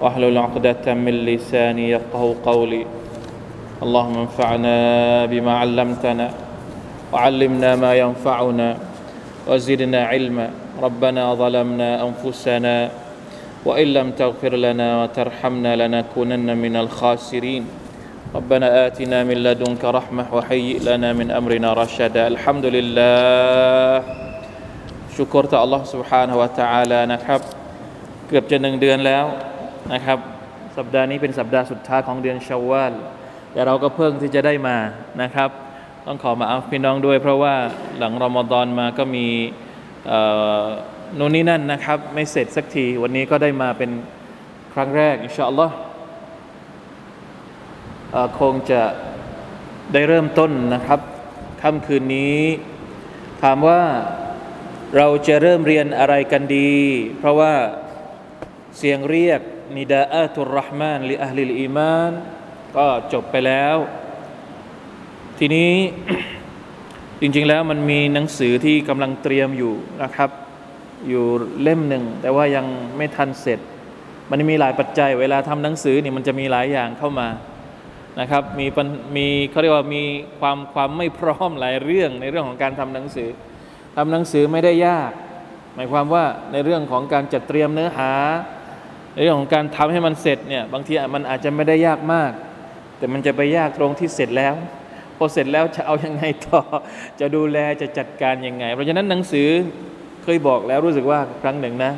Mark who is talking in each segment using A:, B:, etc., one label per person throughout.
A: واحلل عقدة من لساني يفقه قولي اللهم انفعنا بما علمتنا وعلمنا ما ينفعنا وزدنا علما ربنا ظلمنا أنفسنا وإن لم تغفر لنا وترحمنا لنكونن من الخاسرين ربنا آتنا من لدنك رحمة وهيئ لنا من أمرنا رشدا الحمد لله ชุกรต่อ Allah سبحانه และ تعالى นะครับ เกือบจะหนึ่งเดือนแล้ว นะครับ สัปดาห์นี้เป็นสัปดาห์สุดท้ายของเดือนชาวาลแต่เราก็เพิ่งที่จะได้มานะครับ ต้องขอมาอัฟพี่น้องด้วย เพราะว่าหลังรอมฎอนมาก็มีนู่นนี่นั่นนะครับ ไม่เสร็จสักที วันนี้ก็ได้มาเป็นครั้งแรกอินชาอัลลอฮ์คงจะได้เริ่มต้นนะครับค่ำคืนนี้ ถามว่าเราจะเริ่มเรียนอะไรกันดี เพราะว่าเสียงเรียก นิดาอัตุรห์มานลิอัลลิลอีมานก็จบไปแล้ว ทีนี้จริงๆแล้วมันมีหนังสือที่กำลังเตรียมอยู่นะครับ อยู่เล่มหนึ่ง แต่ว่ายังไม่ทันเสร็จ มันมีหลายปัจจัย เวลาทำหนังสือนี่มันจะมีหลายอย่างเข้ามานะครับมีมีเขาเรียกว่ามีความความไม่พร้อมหลายเรื่องในเรื่องของการทำหนังสือทำหนังสือไม่ได้ยาก หมายความว่าในเรื่องของการจัดเตรียมเนื้อหา เรื่องของการทำให้มันเสร็จเนี่ยบางทีมันอาจจะไม่ได้ยากมาก แต่มันจะไปยากตรงที่เสร็จแล้วพอเสร็จแล้วจะเอายังไงต่อ จะดูแลจะจัดการยังไง เพราะฉะนั้นหนังสือเคยบอกแล้วรู้สึกว่าครั้งหนึ่งนะ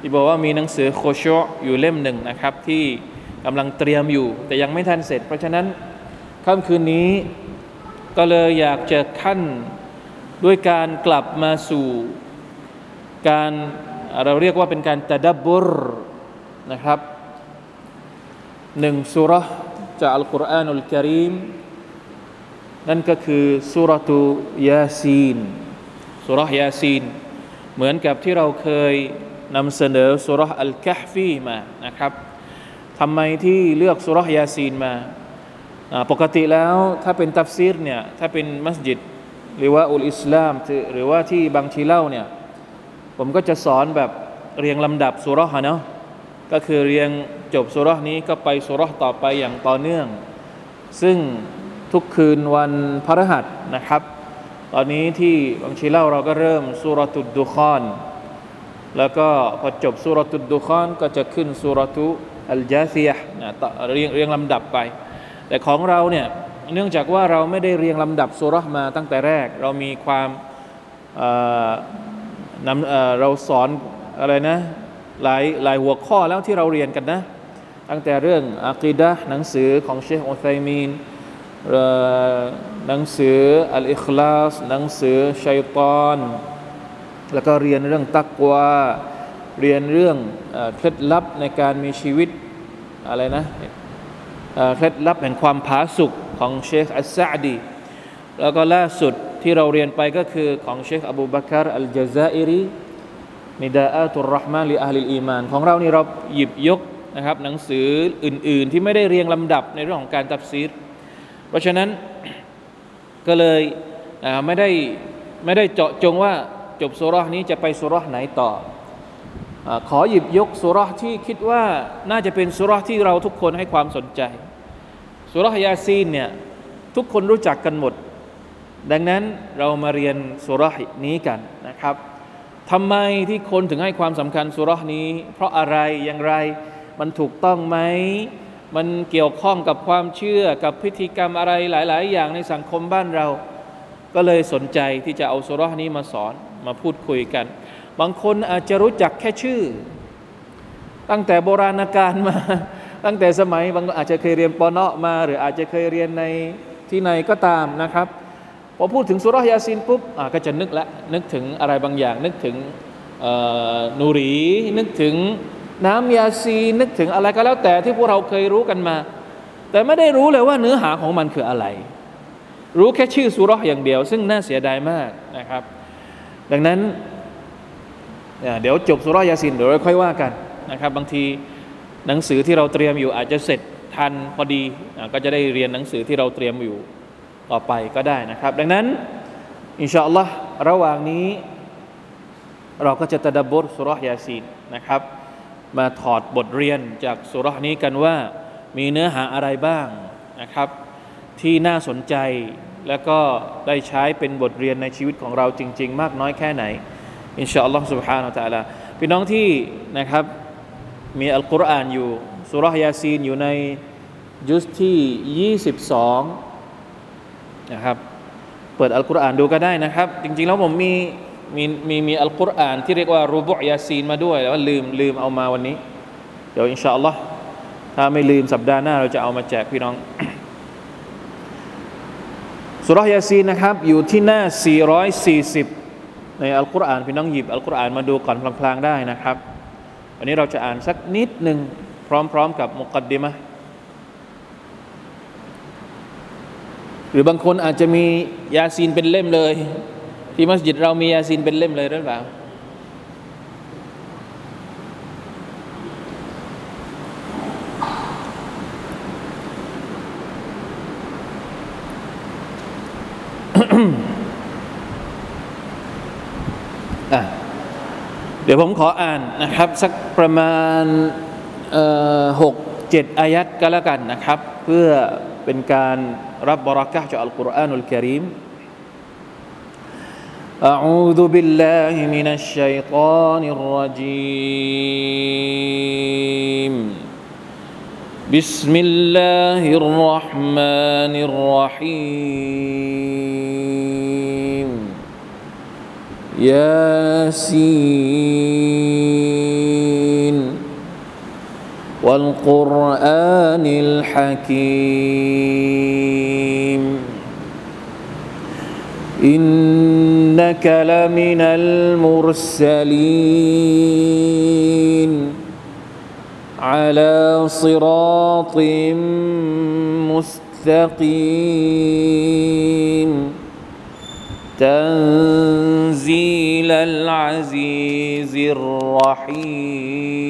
A: ที่บอกว่ามีหนังสือโคชอยู่เล่มหนึ่งนะครับ ที่กำลังเตรียมอยู่ แต่ยังไม่ทันเสร็จ เพราะฉะนั้นค่ำคืนนี้ก็เลยอยากจะขั้นด้วยการกลับมาสู่การเราเรียกว่าเป็นการตะดับบุร นะครับหนึ่งสุรจากอัลกุรอานุลกิริมนั่นก็คือสุรตุยาซีนสุรยาซีน เหมือนกับที่เราเคยนำเสนอซูเราะฮ์อัลกะฮ์ฟีมานะครับทำไมที่เลือกซูเราะฮ์ยาซีนมาปกติแล้วถ้าเป็นตัฟซีรเนี่ยถ้าเป็นมัสยิดหรือว่าอุลอิสลามหรือว่าที่บางทีเล่าเนี่ยผมก็จะสอนแบบเรียงลำดับซูเราะฮ์เนาะ ก็คือเรียงจบซูเราะฮ์นี้ก็ไปซูเราะฮ์ต่อไปอย่างต่อเนื่อง ซึ่งทุกคืนวันพระรหัสนะครับ ตอนนี้ที่บางทีเล่าเราก็เริ่มสุรตุดดุคอนแล้วก็พอจบสุรตุดดุคอนก็จะขึ้นสุรตุอัลจาซียนะเรียงเรียงลำดับไป แต่ของเราเนี่ยเนื่องจากว่าเราไม่ได้เรียงลำดับสุรษมาตั้งแต่แรก เรามีความเเราสอนอะไรนะ หลายหลายหัวข้อแล้วที่เราเรียนกันนะ ตั้งแต่เรื่องอะกีดะหนังสือของเชคอุซัยมีนหนังสืออัลอิคลาสหนังสือชัยตอน แล้วก็เรียนเรื่องตักวาเรียนเรื่องเคล็ดลับในการมีชีวิตอะไรนะเคล็ดลับแห่งความผาสุกของเชคอัสซาดี แล้วก็ล่าสุดที่เราเรียนไปก็คือของเชคอบูบักรอัลจาซาอิรี نداءات الرحمن لأهل الإيمان ของเรานี่เราหยิบยกนะครับหนังสืออื่น ๆ ที่ไม่ได้เรียงลำดับในเรื่องของการตับซีรเพราะฉะนั้นก็เลยไม่ได้ไม่ได้เจาะจงว่าจบสุรษนี้จะไปสุรษไหนต่อขอหยิบยกสุรษที่คิดว่าน่าจะเป็นสุรษที่เราทุกคนให้ความสนใจสุรยาซีนเนี่ยทุกคนรู้จักกันหมด ดังนั้นเรามาเรียนสุรนี้กันนะครับ ทำไมที่คนถึงให้ความสำคัญสุรนี้ เพราะอะไรอย่างไร มันถูกต้องไหมมันเกี่ยวข้องกับความเชื่อกับพิธีกรรมอะไรหลาย ๆ อย่างในสังคมบ้านเรา ก็เลยสนใจที่จะเอาสุรนี้มาสอนมาพูดคุยกัน บางคนอาจจะรู้จักแค่ชื่อ ตั้งแต่โบราณกาลมา ตั้งแต่สมัยบางอาจจะเคยเรียนปอนอมา หรืออาจจะเคยเรียนในที่ไหนก็ตามนะครับ พอพูดถึงสุรยาซินปุ๊บก็จะนึกละนึกถึงอะไรบางอย่าง นึกถึงนูรีนึกถึงน้ำยาซีนึกถึงอะไรก็แล้วแต่ที่พวกเราเคยรู้กันมา แต่ไม่ได้รู้เลยว่าเนื้อหาของมันคืออะไร รู้แค่ชื่อสุรษอย่างเดียว ซึ่งน่าเสียดายมากนะครับ ดังนั้นเดี๋ยวจบสุรยาซินเดี๋ยวเราค่อยว่ากันนะครับบางทีหนังสือที่เราเตรียมอยู่อาจจะเสร็จทันพอดีก็จะได้เรียนหนังสือที่เราเตรียมอยู่ ต่อไปก็ได้นะครับ ดังนั้นอินชาอัลลอฮ์ระหว่างนี้ เราก็จะตะดับบทสุรยาซีนนะครับ มาถอดบทเรียนจากสุรนี้กันว่ามีเนื้อหาอะไรบ้างนะครับ ที่น่าสนใจแล้วก็ได้ใช้เป็นบทเรียนในชีวิตของเราจริง ๆ มากน้อยแค่ไหนอินชาอัลลอฮ์ سبحانه และ تعالى พี่น้องที่นะครับมีอัลกุรอานอยู่สุรยาซีนอยู่ในยุสที่ 22 นะครับ เปิดอัลกุรอานดูก็ได้นะครับ จริงๆแล้วผมมีมีมีมีอัลกุรอานที่เรียกว่ารูบุยาซีนมาด้วยแต่ว่าลืมลืมเอามาวันนี้ เดี๋ยวอินชาอัลลอฮ์ถ้าไม่ลืมสัปดาห์หน้าเราจะเอามาแจกพี่น้องซูเราะฮ์ยาซีนนะครับอยู่ที่หน้า 440 ในอัลกุรอานพี่น้องหยิบอัลกุรอานมาดูก่อนพลางๆได้นะครับ วันนี้เราจะอ่านสักนิดหนึ่งพร้อมๆกับมุกัดดิมะ หรือบางคนอาจจะมียาซีนเป็นเล่มเลย ที่มัสยิดเรามียาซีนเป็นเล่มเลยหรือเปล่าเดี๋ยวผมขออ่านนะครับ สักประมาณหกเจ็ดอายัดก็แล้วกันนะครับ เพื่อเป็นการ รับบรักะจากอัลกุรอานุลกิริม أعوذ بالله من الشيطان الرجيم بسم الله الرحمن الرحيم ياسين والقرآن الحكيم إنك لمن المرسلين. على صراط مستقيم. تنزيل العزيز الرحيم.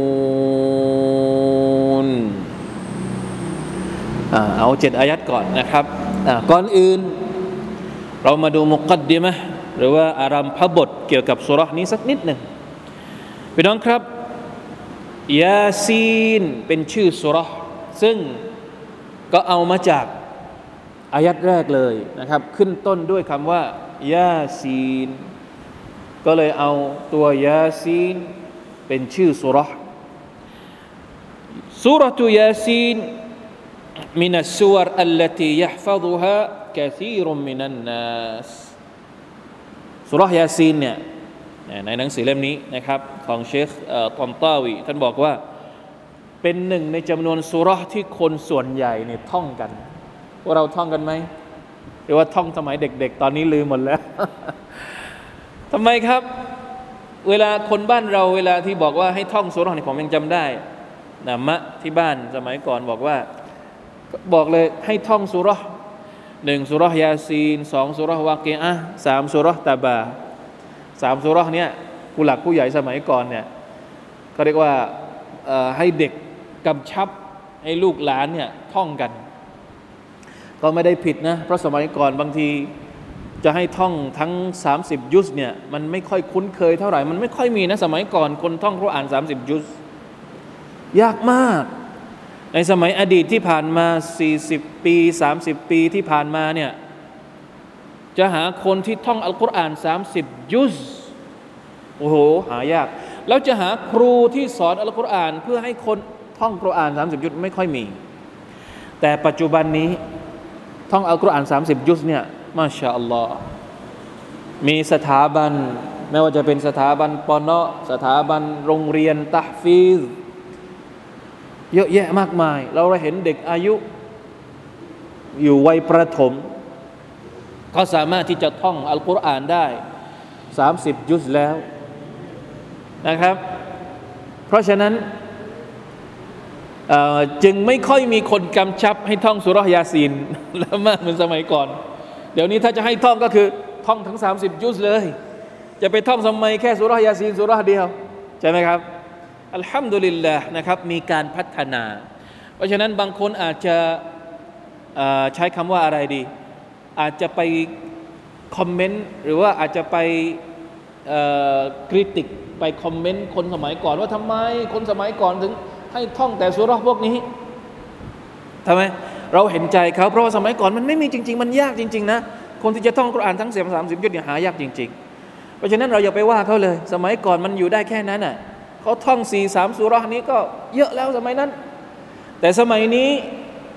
A: เอาเจ็ดอายัดก่อนนะครับก่อนอื่น เรามาดูมุกัดดิมะหรือว่าอารัมพบทเกี่ยวกับสุรนี้สักนิดหนึ่งพี่น้องครับยาซีนเป็นชื่อสุรซึ่งก็เอามาจากอายัดแรกเลยนะครับ ขึ้นต้นด้วยคำว่ายาซีน ก็เลยเอาตัวยาซีนเป็นชื่อสุรสุรตุยาซีน من السور التي يحفظها كثير من الناس สุรยาซีนเนี่ยในหนังสือเล่มนี้นะครับของเชคตอมตาวีท่านบอกว่าเป็นหนึ่งในจำนวนสุรที่คนส่วนใหญ่เนี่ยท่องกันว่าเราท่องกันไหมหรือว่าท่องสมัยเด็กๆ ตอนนี้ลืมหมดแล้วทำไมครับ เวลาคนบ้านเราเวลาที่บอกว่าให้ท่องสุรนี่ผมยังจำได้นะมะที่บ้านสมัยก่อนบอกว่า บอกเลยให้ท่องสุรหนึ่งสุรยาซีนสองสุรวาเกอะสามสุรตาบาสามสุรเนี้ยผู้หลักผู้ใหญ่สมัยก่อนเนี่ยเขาเรียกว่าให้เด็กกำชับให้ลูกหลานเนี่ยท่องกัน ก็ไม่ได้ผิดนะเพราะสมัยก่อนบางทีจะให้ท่องทั้ง 30 ยุสเนี่ยมันไม่ค่อยคุ้นเคยเท่าไหร่ มันไม่ค่อยมีนะสมัยก่อนคนท่องพรุอ่าน 30 ยุสยากมาก ในสมัยอดีตที่ผ่านมา 40 ปี 30 ปีที่ผ่านมาเนี่ยจะหาคนที่ท่องอัลกุรอาน 30 ยุสโอ้โห หายาก แล้วจะหาครูที่สอนอัลกุรอานเพื่อให้คนท่องกุรอาน 30 ยุดไม่ค่อยมี แต่ปัจจุบันนี้ท่องอัลกุรอาน 30 ยุดเนี่ยมาชาอัลลอฮ์มีสถาบัน ไม่ว่าจะเป็นสถาบันปอนอสถาบันโรงเรียนตะฟีซ เยอะแยะมากมาย เราเห็นเด็กอายุ อยู่วัยประถมเขาสามารถที่จะท่องอัลกุรอานได้ 30 ยุสแล้วนะครับ เพราะฉะนั้นจึงไม่ค่อยมีคนกำชับให้ท่องสุรยาซีนแล้วมากเหมือนสมัยก่อน เดี๋ยวนี้ถ้าจะให้ท่องก็คือท่องทั้ง 30 ยุสเลย จะไปท่องสมัยแค่สุรยาซีนสุรเดียว ใช่ไหมครับ อัลฮัมดุลิลละนะครับมีการพัฒนา เพราะฉะนั้นบางคนอาจจะใช้คำว่าอะไรดี อาจจะไปคอมเมนต์หรือว่าอาจจะไปคริติกไปคอมเมนต์คนสมัยก่อนว่าทำไมคนสมัยก่อนถึงให้ท่องแต่สุรพวกนี้ทำไมเราเห็นใจเขาเพราะว่าสมัยก่อนมันไม่มีจริง ๆ มันยากจริง ๆ นะ คนที่จะท่องกุรอานทั้งเสียมสามสิบยุดเนี่ยหายากจริง ๆ เพราะฉะนั้นเราอย่าไปว่าเขาเลย สมัยก่อนมันอยู่ได้แค่นั้นน่ะ เขาท่องสี่สามสุรนี้ก็เยอะแล้วสมัยนั้น แต่สมัยนี้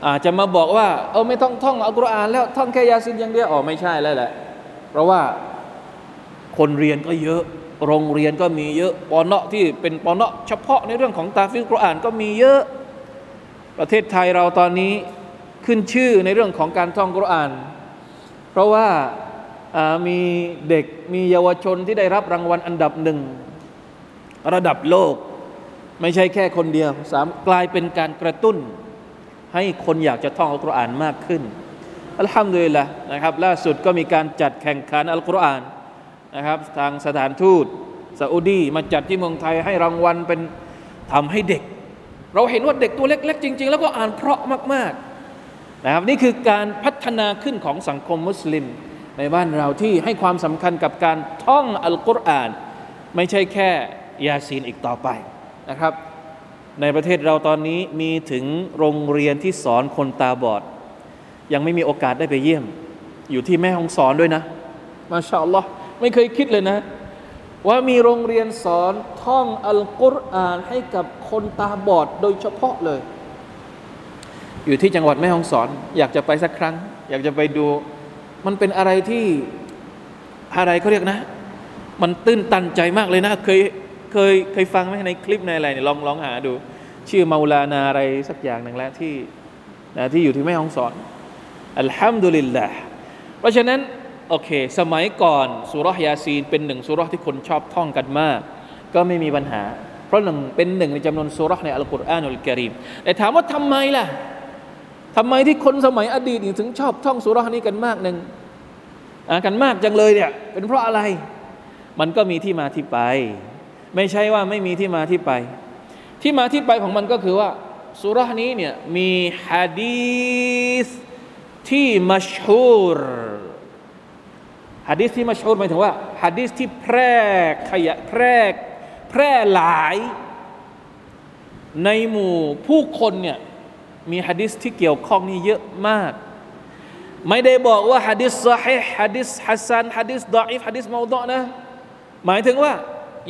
A: อาจจะมาบอกว่า เออไม่ต้องท่องอัลกุรอานแล้วท่องแค่ยาซินอย่างเดียวอ๋อไม่ใช่แล้วแหละ เพราะว่าคนเรียนก็เยอะ โรงเรียนก็มีเยอะปอนเนาะที่เป็นปอนเนาะเฉพาะในเรื่องของตาฟิลกุรอานก็มีเยอะ ประเทศไทยเราตอนนี้ขึ้นชื่อในเรื่องของการท่องกุรอาน เพราะว่ามีเด็กมีเยาวชนที่ได้รับรางวัลอันดับหนึ่ง ระดับโลก ไม่ใช่แค่คนเดียวสามกลายเป็นการกระตุ้น ให้คนอยากจะท่องอัลกุรอานมากขึ้นอัลฮัมดุลิลละนะครับ ล่าสุดก็มีการจัดแข่งขันอัลกุรอานนะครับ ทางสถานทูตซาอุดีมาจัดที่เมืองไทยให้รางวัลเป็นทำให้เด็ก เราเห็นว่าเด็กตัวเล็ก ๆ จริง ๆ แล้วก็อ่านเพราะมากๆนะครับนี่คือการพัฒนาขึ้นของสังคมมุสลิม ในบ้านเราที่ให้ความสำคัญกับการท่องอัลกุรอาน ไม่ใช่แค่ ยาซีนอีกต่อไปนะครับ ในประเทศเราตอนนี้มีถึงโรงเรียนที่สอนคนตาบอด ยังไม่มีโอกาสได้ไปเยี่ยม อยู่ที่แม่ห้องสอนด้วยนะ มาชาอัลลอฮ์ไม่เคยคิดเลยนะ ว่ามีโรงเรียนสอนท่องอัลกุรอานให้กับคนตาบอดโดยเฉพาะเลย อยู่ที่จังหวัดแม่ฮ่องสอน อยากจะไปสักครั้ง อยากจะไปดู มันเป็นอะไรที่อะไรเขาเรียกนะ มันตื้นตันใจมากเลยนะ เคย เคยเคยฟังไหมในคลิปในอะไรเนี่ยลองลองหาดู ชื่อมาลานาอะไรสักอย่างหนึ่งแล้วที่นะที่อยู่ที่แม่ห้องสอนอัลฮัมดุลิลละเพราะฉะนั้นโอเค สมัยก่อนสุรยาซีนเป็นหนึ่งสุรที่คนชอบท่องกันมาก ก็ไม่มีปัญหา เพราะหนึ่งเป็นหนึ่งในจำนวนสุรในอัลกุรอานอุลกิริมแต่ถามว่าทำไมล่ะทำไมที่คนสมัยอดีตถึงชอบท่องสุรนี้กันมากหนึ่งกันมากจังเลยเนี่ยเป็นเพราะอะไร มันก็มีที่มาที่ไป ไม่ใช่ว่าไม่มีที่มาที่ไป ที่มาที่ไปของมันก็คือว่าสุรานี้เนี่ยมีฮะดีษที่มัชฮูรฮะดีษที่มัชฮูรหมายถึงว่าฮะดีษที่แพร่ขยะแพร่แพร่หลาย ในหมู่ผู้คนเนี่ยมีฮะดีษที่เกี่ยวข้องนี่เยอะมาก ไม่ได้บอกว่าฮะดีษซอฮีฮะดีษฮัสซันฮะดีษดออิฟฮะดีษมาอุดะนะหมายถึงว่า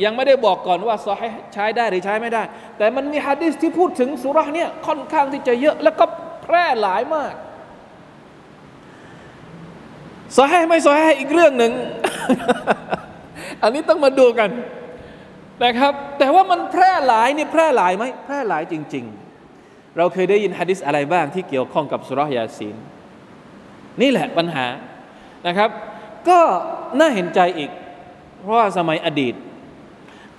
A: ยังไม่ได้บอกก่อนว่าซอฮใช้ได้หรือใช้ไม่ได้ แต่มันมีฮะดิษที่พูดถึงสุราเนี่ยค่อนข้างที่จะเยอะแล้วก็แพร่หลายมากซอฮไม่ซอฮอีกเรื่องหนึ่ง อันนี้ต้องมาดูกันนะครับ แต่ว่ามันแพร่หลายนี่แพร่หลายไหมแพร่หลายจริง ๆ เราเคยได้ยินฮะดิษอะไรบ้างที่เกี่ยวข้องกับสุรยาซีนนี่แหละปัญหานะครับ ก็น่าเห็นใจอีก เพราะว่าสมัยอดีต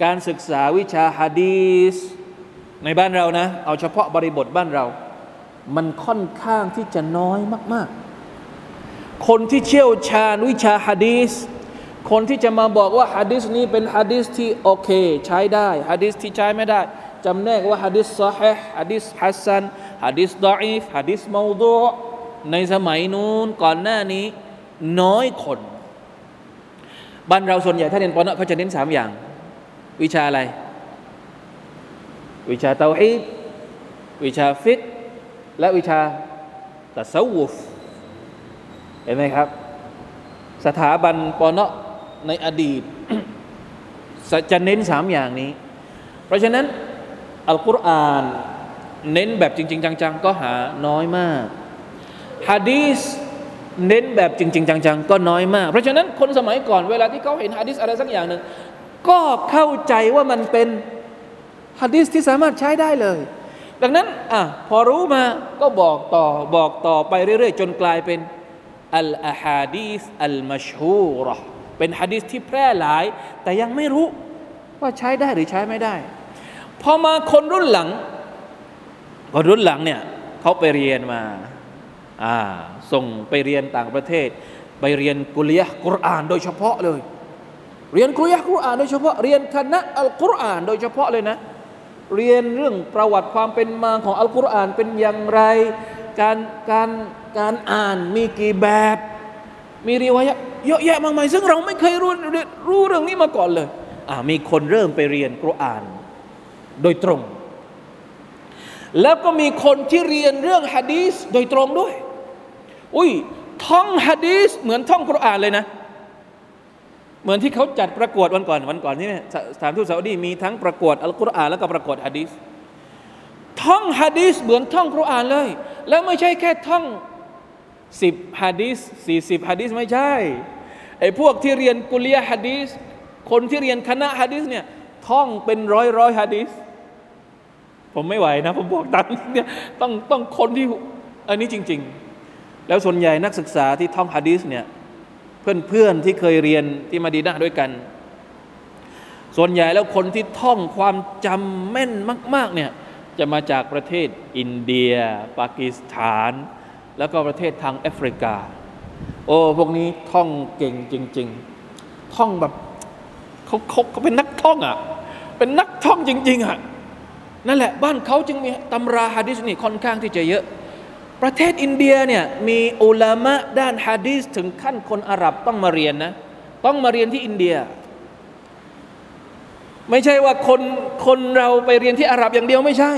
A: การศึกษาวิชาฮะดีสในบ้านเรานะ เอาเฉพาะบริบทบ้านเรา มันค่อนข้างที่จะน้อยมาก ๆ คนที่เชี่ยวชาญวิชาฮะดีสคนที่จะมาบอกว่าฮะดีสนี้เป็นฮะดีสที่โอเค ใช้ได้ฮะดีสที่ใช้ไม่ได้จำแนกว่าฮะดีสซอฮฮะดีสฮัสซันฮะดีสดออีฟฮะดีสมูดูในสมัยนู้นก่อนหน้านี้ น้อยคน บ้านเราส่วนใหญ่ถ้าเรียนปอนเขาจะเน้นสามอย่าง วิชาอะไร วิชาเตาฮีดวิชาฟิกและวิชาตะเซาวุฟเห็นไหมครับ สถาบันปอเนาะในอดีต จะเน้นสามอย่างนี้ เพราะฉะนั้นอัลกุรอานเน้นแบบจริง ๆ จัง ๆ ก็หาน้อยมากฮะดีสเน้นแบบจริง ๆ จัง ๆ ก็น้อยมาก เพราะฉะนั้นคนสมัยก่อนเวลาที่เขาเห็นฮะดีสอะไรสักอย่างหนึ่ง ก็เข้าใจว่ามันเป็นฮะดีสที่สามารถใช้ได้เลย ดังนั้นอะพอรู้มาก็บอกต่อบอกต่อไปเรื่อยๆ จนกลายเป็นอัลอาฮาดีสอัลมัชฮูรอเป็นฮะดีสที่แพร่หลาย แต่ยังไม่รู้ว่าใช้ได้หรือใช้ไม่ได้ พอมาคนรุ่นหลัง คนรุ่นหลังเนี่ยเขาไปเรียนมาอ่าส่งไปเรียนต่างประเทศ ไปเรียนกุลยะกุรอานโดยเฉพาะเลย เรียนกุลยะกุรอานโดยเฉพาะเรียนคณะอัลกุรอานโดยเฉพาะเลยนะ เรียนเรื่องประวัติความเป็นมาของอัลกุรอานเป็นอย่างไร การการการอ่านมีกี่แบบ มีรีวายะเยอะแยะมากมายซึ่งเราไม่เคยรู้รู้เรื่องนี้มาก่อนเลยอ่ามีคนเริ่มไปเรียนกุรอานโดยตรง แล้วก็มีคนที่เรียนเรื่องฮะดีสโดยตรงด้วย อุ้ยท่องฮะดีสเหมือนท่องกุรอานเลยนะเหมือนที่เขาจัดประกวดวันก่อนวันก่อนนี่เนี่ยสถานทูตซาอุดีมีทั้งประกวดอัลกุรอานแล้วก็ประกวดฮะดีสท่องฮะดีสเหมือนท่องกุรอานเลย แล้วไม่ใช่แค่ท่องสิบฮะดีสสี่สิบฮะดีสไม่ใช่ไอ้พวกที่เรียนกุลียฮะดีสคนที่เรียนคณะฮะดีสเนี่ยท่องเป็นร้อยร้อยฮะดีสผมไม่ไหวนะ ผมบอกตามเนี่ยต้องต้องคนที่อันนี้จริง ๆ แล้วส่วนใหญ่นักศึกษาที่ท่องฮะดีสเนี่ย เพื่อนๆที่เคยเรียนที่มาดีนาด้วยกัน ส่วนใหญ่แล้วคนที่ท่องความจำแม่นมากๆเนี่ยจะมาจากประเทศอินเดีย ปากีสถาน แล้วก็ประเทศทางแอฟริกา โอ้พวกนี้ท่องเก่งจริง ๆ ท่องแบบเขาเขาเขาเป็นนักท่องอะ่ะเป็นนักท่องจริง ๆอะ่ะนั่นแหละบ้านเขาจึงมีตำราฮะดิษนี่ค่อนข้างที่จะเยอะ ประเทศอินเดียเนี่ยมีอุลามะด้านฮะดีษถึงขั้นคนอาหรับต้องมาเรียนนะ ต้องมาเรียนที่อินเดีย ไม่ใช่ว่าคนคนเราไปเรียนที่อาหรับอย่างเดียวไม่ใช่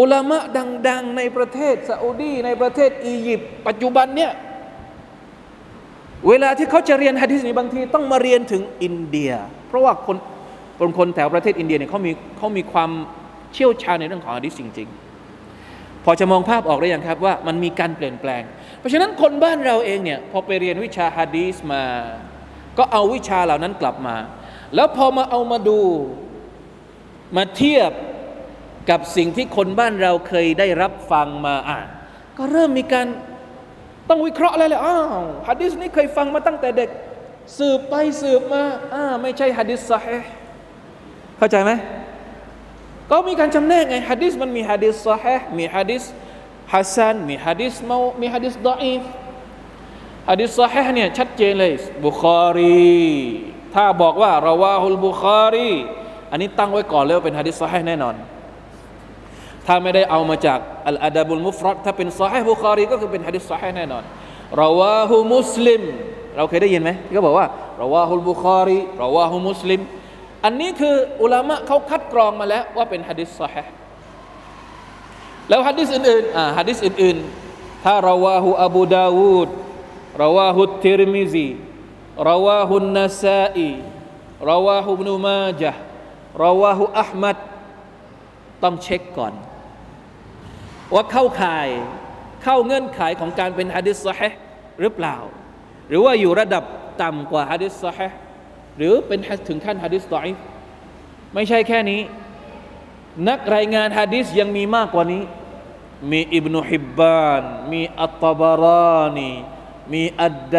A: อุลามะดัง ๆ ในประเทศซาอุดีในประเทศอียิปต์ปัจจุบันเนี่ยเวลาที่เขาจะเรียนฮะดีษนี่บางทีต้องมาเรียนถึงอินเดีย เพราะว่าคนคนแถวประเทศอินเดียเนี่ยเขามีเขามีความเชี่ยวชาญในเรื่องของฮะดีษจริง ๆ พอจะมองภาพออกได้ยังครับว่ามันมีการเปลี่ยนแปลง เพราะฉะนั้นคนบ้านเราเองเนี่ยพอไปเรียนวิชาฮะดีษมา ก็เอาวิชาเหล่านั้นกลับมา แล้วพอมาเอามาดูมาเทียบกับสิ่งที่คนบ้านเราเคยได้รับฟังมาอะก็เริ่มมีการต้องวิเคราะห์อะไรเลยอ้าวฮะดิษนี้เคยฟังมาตั้งแต่เด็ก สืบไปสืบมาอ่าไม่ใช่ฮะดิษซอฮีเข้าใจไหม ก็มีการจำแนกไงฮะดิษมันมีฮะดิษซอฮีมีฮะดิษฮัสซันมีฮะดิษเมาฎูอ์มีฮะดิษดออีฟฮะดิษซอฮีเนี่ยชัดเจนเลยบุคอรีถ้าบอกว่าرواه البخاري อันนี้ตั้งไว้ก่อนเลยว่าเป็นฮะดิษซอฮีแน่นอน ถ้าไม่ได้เอามาจากอัลอาดับุลมุฟรัดถ้าเป็นซอฮีบุคอรีก็คือเป็นฮะดิษซอฮีแน่นอน رواه مسلم เราเคยได้ยินไหมที่เขาบอกว่าرواه البخاري رواه مسلم อันนี้คืออุลามะเขาคัดกรองมาแล้วว่าเป็นฮะดิษซอฮีแล้วฮะดิษอื่นๆอ่าฮะดิษอื่นๆ ถ้าเرواه أبو داود رواه الترمذي رواه النسائي رواه ابن ماجهราวาฮุอัลมัดต้องเช็คก่อน ว่าเข้าข่ายเข้าเงื่อนไขของการเป็นฮะดิษซอฮีหรือเปล่า หรือว่าอยู่ระดับต่ำกว่าฮะดิษซอฮี หรือเป็นถึงขั้นฮะดิษดออีฟไม่ใช่แค่นี้ นักรายงานฮะดิษยังมีมากกว่านี้ มีอิบนุฮิบบาน มีอัตตบารานีมีอัดได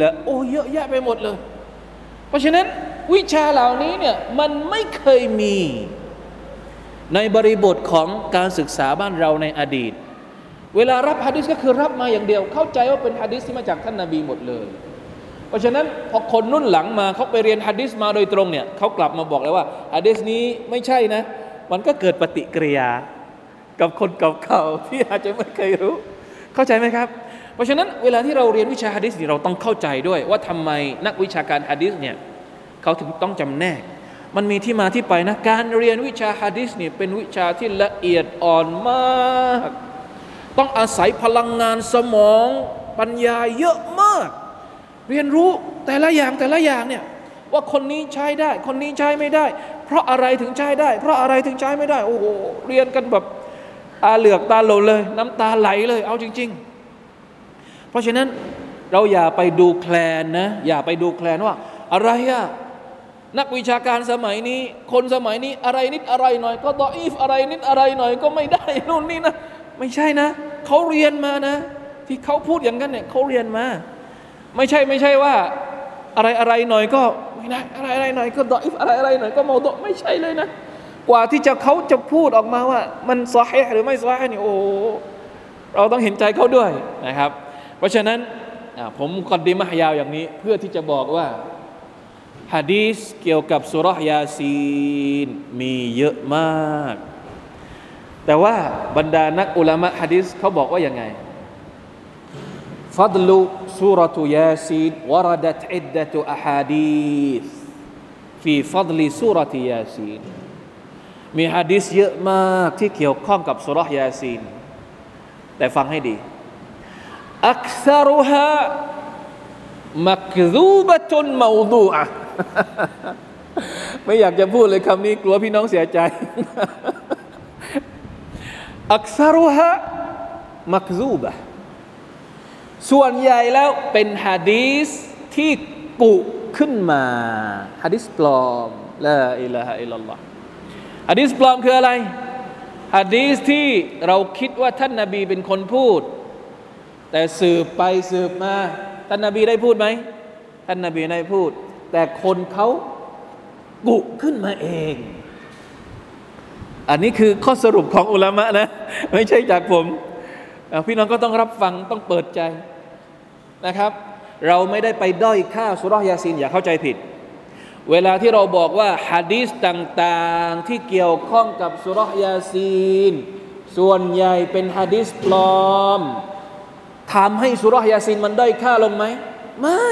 A: ละโอ้เยอะแยะไปหมดเลย เพราะฉะนั้นวิชาเหล่านี้เนี่ยมันไม่เคยมี ในบริบทของการศึกษาบ้านเราในอดีต เวลารับฮะดิษก็คือรับมาอย่างเดียว เข้าใจว่าเป็นฮะดิษที่มาจากท่านนาบีหมดเลย เพราะฉะนั้นพอคนนุ่นหลังมาเขาไปเรียนฮะดิษมาโดยตรงเนี่ยเขากลับมาบอกเลยว่าฮะดิษนี้ไม่ใช่นะ มันก็เกิดปฏิกิริยา กับคนเก่าๆที่อาจจะไม่เคยรู้ เข้าใจไหมครับ เพราะฉะนั้นเวลาที่เราเรียนวิชาฮะดิษนี่เราต้องเข้าใจด้วย ว่าทำไมนักวิชาการฮะดิษเนี่ยเขาถึงต้องจำแนก มันมีที่มาที่ไปนะการเรียนวิชาฮะดิษเนี่ยเป็นวิชาที่ละเอียดอ่อนมาก ต้องอาศัยพลังงานสมองปัญญาเยอะมาก เรียนรู้แต่ละอย่างแต่ละอย่างเนี่ยว่าคนนี้ใช้ได้ คนนี้ใช้ไม่ได้ เพราะอะไรถึงใช้ได้ เพราะอะไรถึงใช้ไม่ได้ โอ้โหเรียนกันแบบตาเหลือกตาโหลเลย น้ำตาไหลเลย เอาจริง ๆ เพราะฉะนั้นเราอย่าไปดูแคลนนะ อย่าไปดูแคลนว่า อะไรอะนักวิชาการสมัยนี้ คนสมัยนี้อะไรนิดอะไรหน่อย ก็ดออีฟอะไรนิดอะไรหน่อยก็ไม่ได้นู่นนี่นะ ไม่ใช่นะเขาเรียนมานะ ที่เขาพูดอย่างนั้นเนี่ยเขาเรียนมา ไม่ใช่ไม่ใช่ว่าอะไรอะไรหน่อยก็ไม่ได้อะไรอะไรหน่อยก็ดออีฟอะไรอะไรหน่อยก็โมโตไม่ใช่เลยนะ กว่าที่จะเขาจะพูดออกมาว่า มันซอฮีหรือไม่ซอฮีนี่โอ้เราต้องเห็นใจเขาด้วยนะครับ เพราะฉะนั้นผมกอดีมายาวอย่างนี้ เพื่อที่จะบอกว่าฮะดีสเกี่ยวกับสุรยาซีนมีเยอะมาก แต่ว่าบรรดานักอุลามะฮะดีสเขาบอกว่าอยังไง فضل سورة ياسين وردت عدة أحاديث في فضل سورة ياسين มีฮะดิษเยอะมากที่เกี่ยวข้องกับสุรยาซีน แต่ฟังให้ดีอักษรุฮะมักซูบะตุนมาดูอะไม่อยากจะพูดเลยคำนี้กลัวพี่น้องเสียใจ อักษรุฮะมักซูบะ ส่วนใหญ่แล้วเป็นฮะดีสที่กุขึ้นมาฮะดิษปลอมละอิละฮะอิลลอฮฮะดีษปลอมคืออะไรฮะดีษที่เราคิดว่าท่านนาบีเป็นคนพูด แต่สืบไปสืบมา ท่านนาบีได้พูดไหมท่านนาบีได้พูด แต่คนเขากุขึ้นมาเอง อันนี้คือข้อสรุปของอุลามะนะ ไม่ใช่จากผม พี่น้องก็ต้องรับฟังต้องเปิดใจ นะครับ เราไม่ได้ไปด้อยค่าสุรยาซีนอย่าเข้าใจผิด เวลาที่เราบอกว่าฮะดีสต่างๆที่เกี่ยวข้องกับสุรยาซีน ส่วนใหญ่เป็นฮะดีสปลอมทำให้สุรยาซีนมันได้ค่าลงไหม ไม่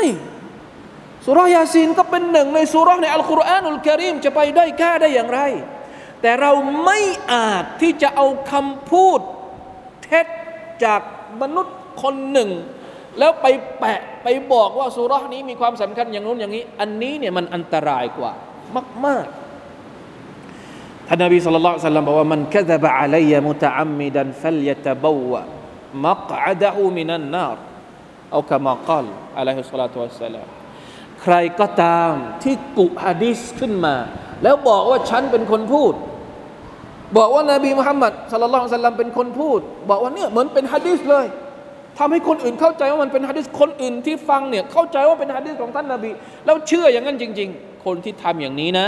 A: สุรยาซีนก็เป็นหนึ่งในสุรในอัลกุรอานอุลกิริมจะไปได้ค่าได้อย่างไร แต่เราไม่อาจที่จะเอาคำพูดเท็จจากมนุษย์คนหนึ่ง แล้วไปแปะไปบอกว่าสุรานี้มีความสำคัญอย่างนู้นอย่างนี้ อันนี้เนี่ยมันอันตรายกว่ามากๆท่านนบีสุลต่านสัลลัมบอกว่ามันกะดบะอะลัยมุตะอัมมิดันฟัลยะตะบวะมักอะดะฮูมินันนารเอาคำมากล่าวอะลัยฮิสสลาตุวัสสลามใครก็ตามที่กุฮะดิษขึ้นมา แล้วบอกว่าฉันเป็นคนพูด บอกว่านบีมุฮัมมัดสุลลัลสัลลัมเป็นคนพูด บอกว่าเนี่ยเหมือนเป็นฮะดิษเลย ทำให้คนอื่นเข้าใจว่ามันเป็นฮะดิษคนอื่นที่ฟังเนี่ยเข้าใจว่าเป็นฮะดิษของท่านนาบีแล้วเชื่ออย่างนั้นจริง ๆ คนที่ทำอย่างนี้นะ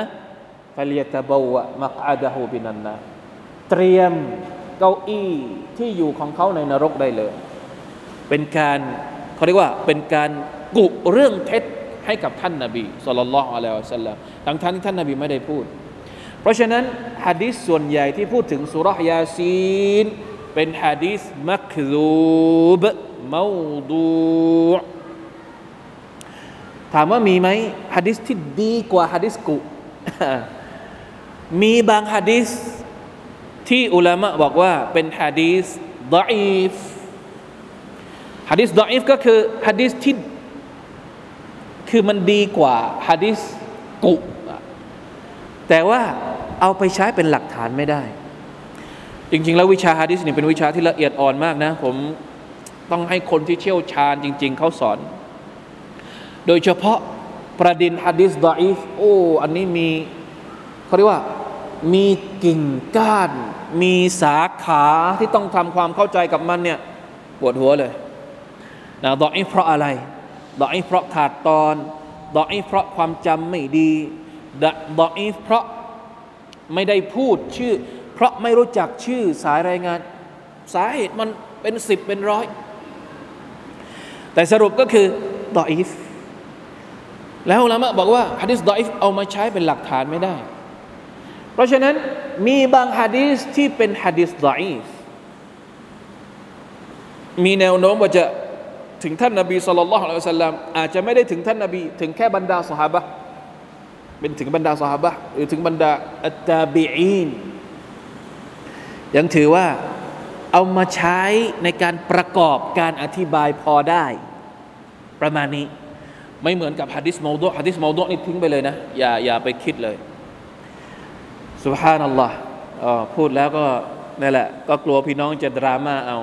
A: ฟาลียตะบวะมักอาดะฮูบินันนะเตรียมเก้าอี้ที่อยู่ของเขาในนรกได้เลย เป็นการเขาเรียกว่าเป็นการกุเรื่องเท็จให้กับท่านนาบีสุลต่านละอัลลอฮฺสัลลัมทั้งท่านที่ท่านนาบีไม่ได้พูด เพราะฉะนั้นฮะดิษส่วนใหญ่ที่พูดถึงสุรยาซีน เป็นฮะดีษมักซูบมาดูถามว่ามีไหมฮะดิษที่ดีกว่าฮะดิษกุ มีบางฮะดิษที่อุลามะบอกว่าเป็นฮะดีษดออีฟฮะดิษดออีฟก็คือฮะดิษที่คือมันดีกว่าฮะดิษกุ แต่ว่าเอาไปใช้เป็นหลักฐานไม่ได้ จริง ๆ แล้ววิชาฮะดิษนี่เป็นวิชาที่ละเอียดอ่อนมากนะ ผมต้องให้คนที่เชี่ยวชาญจริง ๆ เขาสอน โดยเฉพาะประเด็นฮะดิษดาอิฟโอ้อันนี้มีเขาเรียกว่ามีกิ่งก้าน มีสาขาที่ต้องทำความเข้าใจกับมันเนี่ยปวดหัวเลยนะดออิฟเพราะอะไรดออิฟเพราะขาดตอนดออิฟเพราะความจำไม่ดีดออิฟเพราะไม่ได้พูดชื่อ เพราะไม่รู้จักชื่อสายรายงาน สาเหตุมันเป็นสิบเป็นร้อย แต่สรุปก็คือดออิฟแล้วละมะบอกว่าฮะดิษดออิฟเอามาใช้เป็นหลักฐานไม่ได้ เพราะฉะนั้นมีบางฮะดีษที่เป็นฮะดิษดออิฟมีแนวโน้มว่าจะถึงท่านนบีสุลต่านละฮ์อัลลอฮอาจจะไม่ได้ถึงท่านนบี ถึงแค่บรรดาสหายเป็นถึงบรรดาสหายหรือถึงบรรดาอัตตาบีอีน ยังถือว่าเอามาใช้ในการประกอบการอธิบายพอได้ ประมาณนี้ ไม่เหมือนกับฮะดิษมอดุฮะดิษมอดุนี่ทิ้งไปเลยนะ อย่าอย่าไปคิดเลยสุบฮานัลลอฮ์พูดแล้วก็นั่นแหละ ก็กลัวพี่น้องจะดราม่าเอา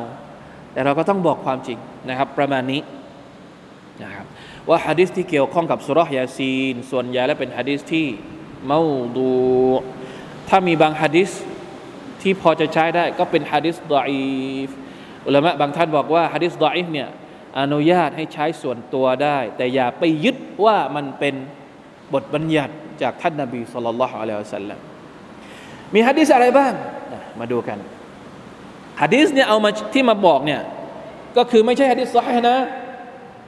A: แต่เราก็ต้องบอกความจริงนะครับ ประมาณนี้นะครับว่าฮะดิษที่เกี่ยวข้องกับสุรษยาซีน ส่วนใหญ่แล้วเป็นฮะดิษที่เมาดูถ้ามีบางฮะดิษ ที่พอจะใช้ได้ก็เป็นฮะดิษดออีฟอุลามะบางท่านบอกว่าฮะดิษดออีฟเนี่ยอนุญาตให้ใช้ส่วนตัวได้ แต่อย่าไปยึดว่ามันเป็นบทบัญญัติจากท่านนาบีสุลต่านละฮ์อะลัยฮิสัลลัมมีฮะดิษอะไรบ้างมาดูกันฮะดิษเนี่ยเอามาที่มาบอกเนี่ยก็คือไม่ใช่ฮะดิษซอฮีนะ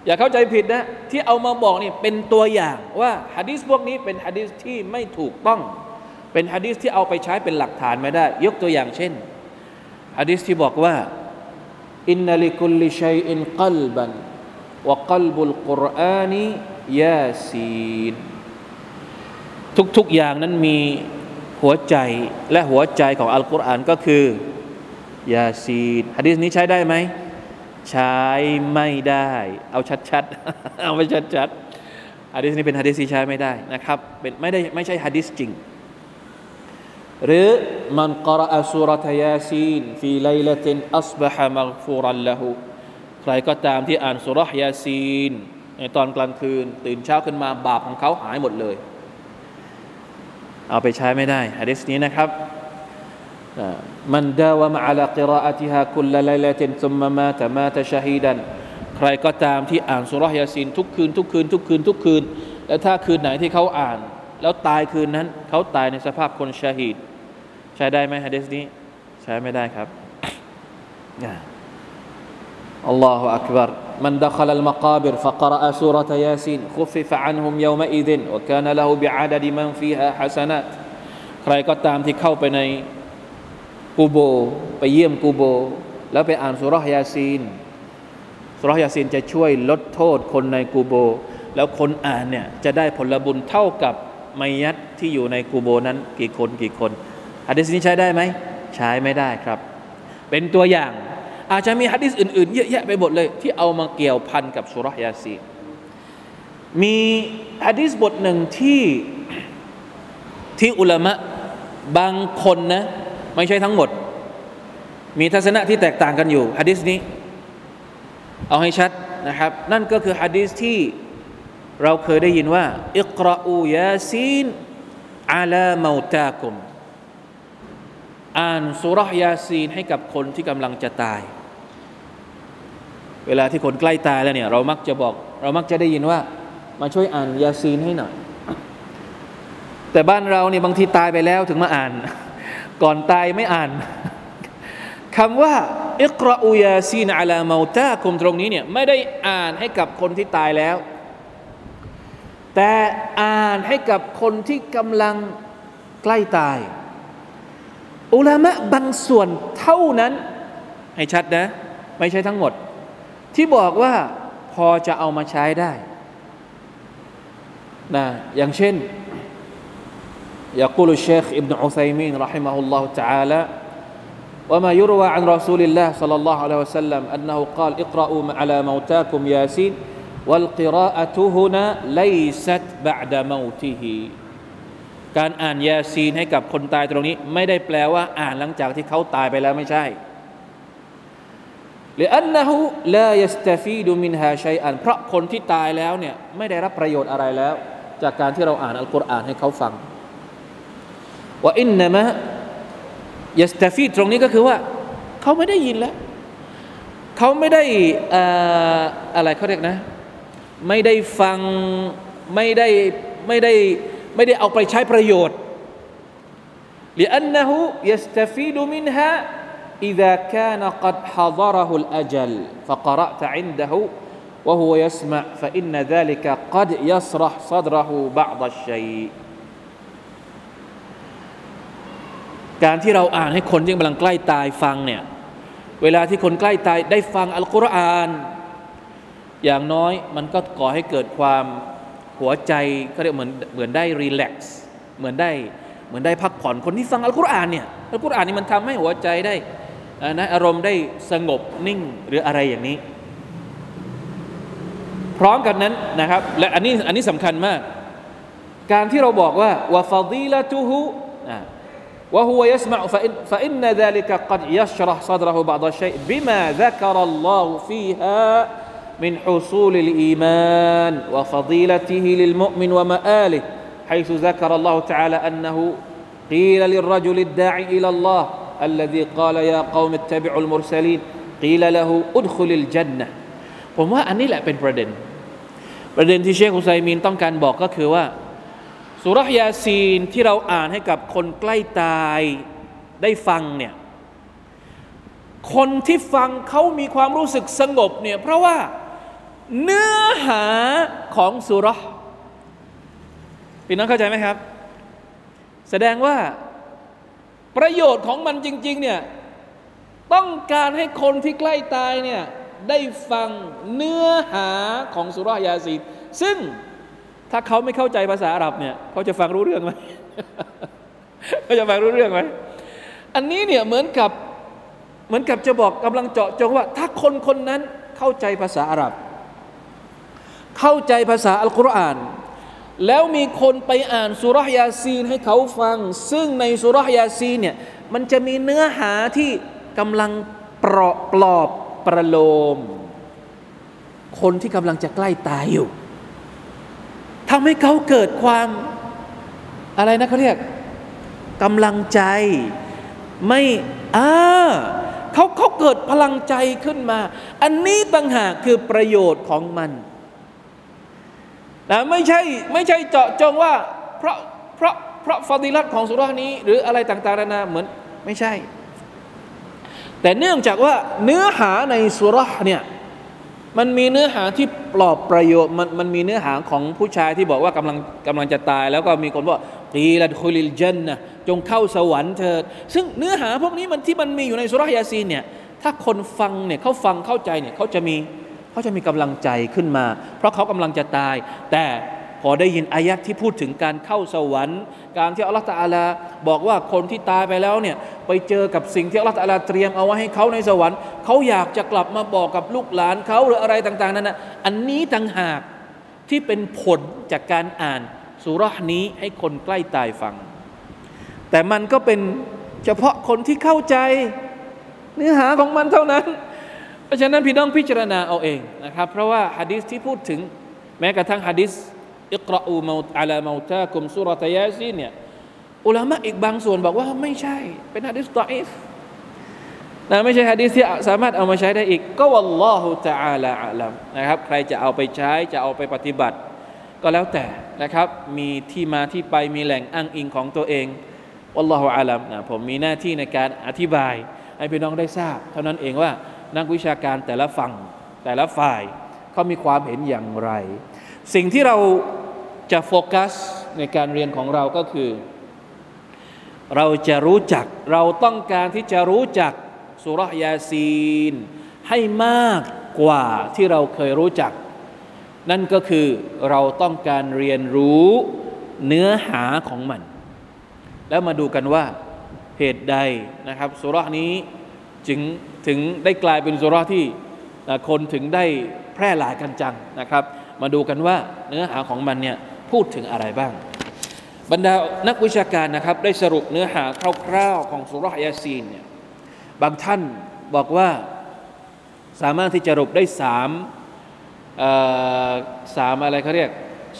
A: อย่าเข้าใจผิดนะ ที่เอามาบอกนี่เป็นตัวอย่างว่าฮะดิษพวกนี้เป็นฮะดิษที่ไม่ถูกต้อง เป็นฮะดิษที่เอาไปใช้เป็นหลักฐานไม่ได้ ยกตัวอย่างเช่นฮะดิษที่บอกว่าอินนัลิคุลิชัยอินกัลบันวกัลบุลกุรอานียาซีนทุกๆอย่างนั้นมีหัวใจและหัวใจของอัลกุรอานก็คือยาซีนฮะดิษนี้ใช้ได้ไหมใช้ไม่ได้ เอาชัดๆ เอาไปชัดๆฮะดิษนี้เป็นฮะดิษที่ใช้ไม่ได้นะครับเป็นไม่ได้ไม่ใช่ฮะดิษจริง หรือمن قرأ سورة يس في ليلة أصبح مغفورا له ใครก็ตามที่อ่านสุรยาซีนในตอนกลางคืน ตื่นเช้าขึ้นมาบาปของเขาหายหมดเลย เอาไปใช้ไม่ได้ฮะดิษนี้นะครับمن داوم على قراءتها كل ليلة ثم مات مات شهيداใครก็ตามที่อ่านสุรยาซีนทุกคืนทุกคืนทุกคืนทุกคืน แล้วถ้าคืนไหนที่เขาอ่าน แล้วตายคืนนั้น เขาตายในสภาพคนชาฮีด ช้ได้ไหมฮะดิษนี้ ใช้ไม่ได้ครับอัลลอฮฺอักบาร من دخل المقابر فقرأ سورة ياسين خفف عنهم يومئذ وكان له بعدد من فيها حسنات ใครก็ตามที่เข้าไปในกูโบ ไปเยี่ยมกูโบ แล้วไปอ่านสุรยาซีนสุรยาซีนจะช่วยลดโทษคนในกูโบ แล้วคนอ่านเนี่ยจะได้ผลบุญเท่ากับไมยัดที่อยู่ในกูโบนั้นกี่คนกี่คน ฮะดิษนี้ใช้ได้ไหมใช้ไม่ได้ครับ เป็นตัวอย่างอาจจะมีฮะดิษอื่นๆ เยอะแยะไปหมดเลย ที่เอามาเกี่ยวพันกับสุรยาซีมีฮะดิษบทหนึ่งที่ที่อุลามะบางคนนะไม่ใช่ทั้งหมด มีทัศนะที่แตกต่างกันอยู่ฮะดิษนี้ เอาให้ชัดนะครับ นั่นก็คือฮะดิษที่เราเคยได้ยินว่า อิกราอูยาซีนอาลาเมาตากุม อ่านสุรยาซีนให้กับคนที่กำลังจะตาย เวลาที่คนใกล้ตายแล้วเนี่ยเรามักจะบอก เรามักจะได้ยินว่า มาช่วยอ่านยาซีนให้หน่อย แต่บ้านเราเนี่ยบางทีตายไปแล้วถึงมาอ่าน ก่อนตายไม่อ่านคำว่าอิกราอูยาซีนอาลาเมาตาคุมตรงนี้เนี่ยไม่ได้อ่านให้กับคนที่ตายแล้ว แต่อ่านให้กับคนที่กำลังใกล้ตาย อุลามะบางส่วนเท่านั้น ให้ชัดนะ ไม่ใช่ทั้งหมด ที่บอกว่าพอจะเอามาใช้ได้นะอย่างเช่น يقول الشيخ ابن عثيمين رحمه الله تعالى وما يروى عن رسول الله صلى الله عليه وسلم أنه قال اقرأوا على موتاكم ياسين والقراءة هنا ليست بعد موته การอ่านยาซีนให้กับคนตายตรงนี้ ไม่ได้แปลว่า อ่านหลังจากที่เขาตายไปแล้วไม่ใช่หรืออันนะฮูลายสตฟีดูมินฮาชัยอันเพราะคนที่ตายแล้วเนี่ยไม่ได้รับประโยชน์อะไรแล้ว จากการที่เราอ่านอัลกุรอานให้เขาฟังว่าอินนามะยสตฟีตรงนี้ก็คือว่า เขาไม่ได้ยินแล้ว เขาไม่ได้อะไรเขาเรียกนะ ไม่ได้ฟังไม่ได้ไม่ได้ไม่ได้เอาไปใช้ประโยชน์ لأنه يستفيد منها إذا كان قد حضره الأجل فقرأت عنده وهو يسمع فإن ذلك قد يسرح صدره بعض الشيء การที่เราอ่านให้คนที่กำลังใกล้ตายฟังเนี่ยเวลาที่คนใกล้ตายได้ฟังอัลกุรอาน อย่างน้อยมันก็ก่อให้เกิดความ หัวใจเขาเรียกเหมือนเหมือนได้รีแลกซ์เหมือนได้เหมือนได้พักผ่อนคนที่ฟังอัลกุรอานเนี่ยอัลกุรอานนี่มันทำให้หัวใจได้นะอารมณ์ได้สงบนิ่งหรืออะไรอย่างนี้ พร้อมกันนั้นนะครับ และอันนี้อันนี้สำคัญมาก การที่เราบอกว่าวาฟาดีละตูฮูวะฮุวยัสมะฟะอินฟะอินนั้นนั้นกัดยัชรห์ซัดรหุบะดะชัยบิมาซักรัลลอฮุฟีฮา من حصول الإيمان وفضيلته للمؤمن ومآله حيث ذكر الله تعالى أنه قيل للرجل الداعي إلى الله الذي قال يا قوم اتبعوا المرسلين قيل له ادخل الجنة ผมว่าอันนี้แหละเป็นประเด็น ประเด็นที่เชคอุไซมีนต้องการบอกก็คือว่าสุรยาซีนที่เราอ่านให้กับคนใกล้ตายได้ฟังเนี่ย คนที่ฟังเขามีความรู้สึกสงบเนี่ยเพราะว่า เนื้อหาของสุรพี่น้องเข้าใจไหมครับ แสดงว่าประโยชน์ของมันจริง ๆ เนี่ยต้องการให้คนที่ใกล้ตายเนี่ยได้ฟังเนื้อหาของสุรยาซีนซึ่งถ้าเขาไม่เข้าใจภาษาอาหรับเนี่ยเขาจะฟังรู้เรื่องไหมเขาจะฟังรู้เรื่องไหมอันนี้เนี่ยเหมือนกับเหมือนกับจะบอกกำลังเจาะจงว่า ถ้าคนคนนั้นเข้าใจภาษาอาหรับ เข้าใจภาษาอัลกุรอาน แล้วมีคนไปอ่านสุรยาซีนให้เขาฟัง ซึ่งในสุรยาซีนเนี่ยมันจะมีเนื้อหาที่กำลังปลอบปลอบประโลม คนที่กำลังจะใกล้ตายอยู่ทำให้เขาเกิดความอะไรนะเขาเรียกกำลังใจไม่อ่าเขาเขาเกิดพลังใจขึ้นมา อันนี้ต่างหากคือประโยชน์ของมัน นะไม่ใช่ไม่ใช่เจาะจงว่าเพราะเพราะเพราะฟาดิลัตของสุรานี้ หรืออะไรต่างๆนานาเหมือนไม่ใช่ แต่เนื่องจากว่าเนื้อหาในสุราเนี่ยมันมีเนื้อหาที่ปลอบประโยชน์มันมันมีเนื้อหาของผู้ชายที่บอกว่ากำลังกำลังจะตาย แล้วก็มีคนบอกตีละคุลิลเจนนะจงเข้าสวรรค์เถิดซึ่งเนื้อหาพวกนี้มันที่มันมีอยู่ในสุรยาซีนเนี่ยถ้าคนฟังเนี่ยเขาฟังเข้าใจเนี่ยเขาจะมี เขาจะมีกำลังใจขึ้นมา เพราะเขากำลังจะตาย แต่พอได้ยินอายัดที่พูดถึงการเข้าสวรรค์ การที่อัลลอฮฺตาลาบอกว่าคนที่ตายไปแล้วเนี่ยไปเจอกับสิ่งที่อัลลอฮฺตาลาเตรียมเอาไว้ให้เขาในสวรรค์เขาอยากจะกลับมาบอกกับลูกหลานเขาหรืออะไรต่างๆนั่นนะอันนี้ต่างหากที่เป็นผลจากการอ่านสุรานี้ให้คนใกล้ตายฟัง แต่มันก็เป็นเฉพาะคนที่เข้าใจ เนื้อหาของมันเท่านั้น ราะฉะนั้นพี่น้องพิจารณาเอาเองนะครับ เพราะว่าฮะดิษที่พูดถึงแม้กระทั่งฮะดิษอิกราอูมาอัลามาตาคุมสุรตยาซีเนี่ยอุลามะอีกบางส่วนบอกว่าไม่ใช่ เป็นฮะดิษตออิฟนะไม่ใช่ฮะดิษที่สามารถเอามาใช้ได้อีก ก็วัลลอฮุตะอาลาอัลัมนะครับ ใครจะเอาไปใช้จะเอาไปปฏิบัติ ก็แล้วแต่นะครับ มีที่มาที่ไปมีแหล่งอ้างอิงของตัวเองวัลลอฮุอาลัมนะผมมีหน้าที่ในการอธิบาย ให้พี่น้องได้ทราบ เท่านั้นเองว่า นักวิชาการแต่ละฝั่งแต่ละฝ่ายเขามีความเห็นอย่างไร สิ่งที่เราจะโฟกัสในการเรียนของเราก็คือ เราจะรู้จักเราต้องการที่จะรู้จักสุรยาซีน ให้มากกว่าที่เราเคยรู้จัก นั่นก็คือเราต้องการเรียนรู้เนื้อหาของมัน แล้วมาดูกันว่าเหตุใดนะครับสุรนี้จึง ถึงได้กลายเป็นสุรที่คนถึงได้แพร่หลายกันจังนะครับ มาดูกันว่าเนื้อหาของมันเนี่ยพูดถึงอะไรบ้าง บรรดานักวิชาการนะครับ ได้สรุปเนื้อหาคร่าวๆของสุรยาซีนเนี่ยบางท่านบอกว่าสามารถที่จะสรุปได้สามสามอะไรเขาเรียก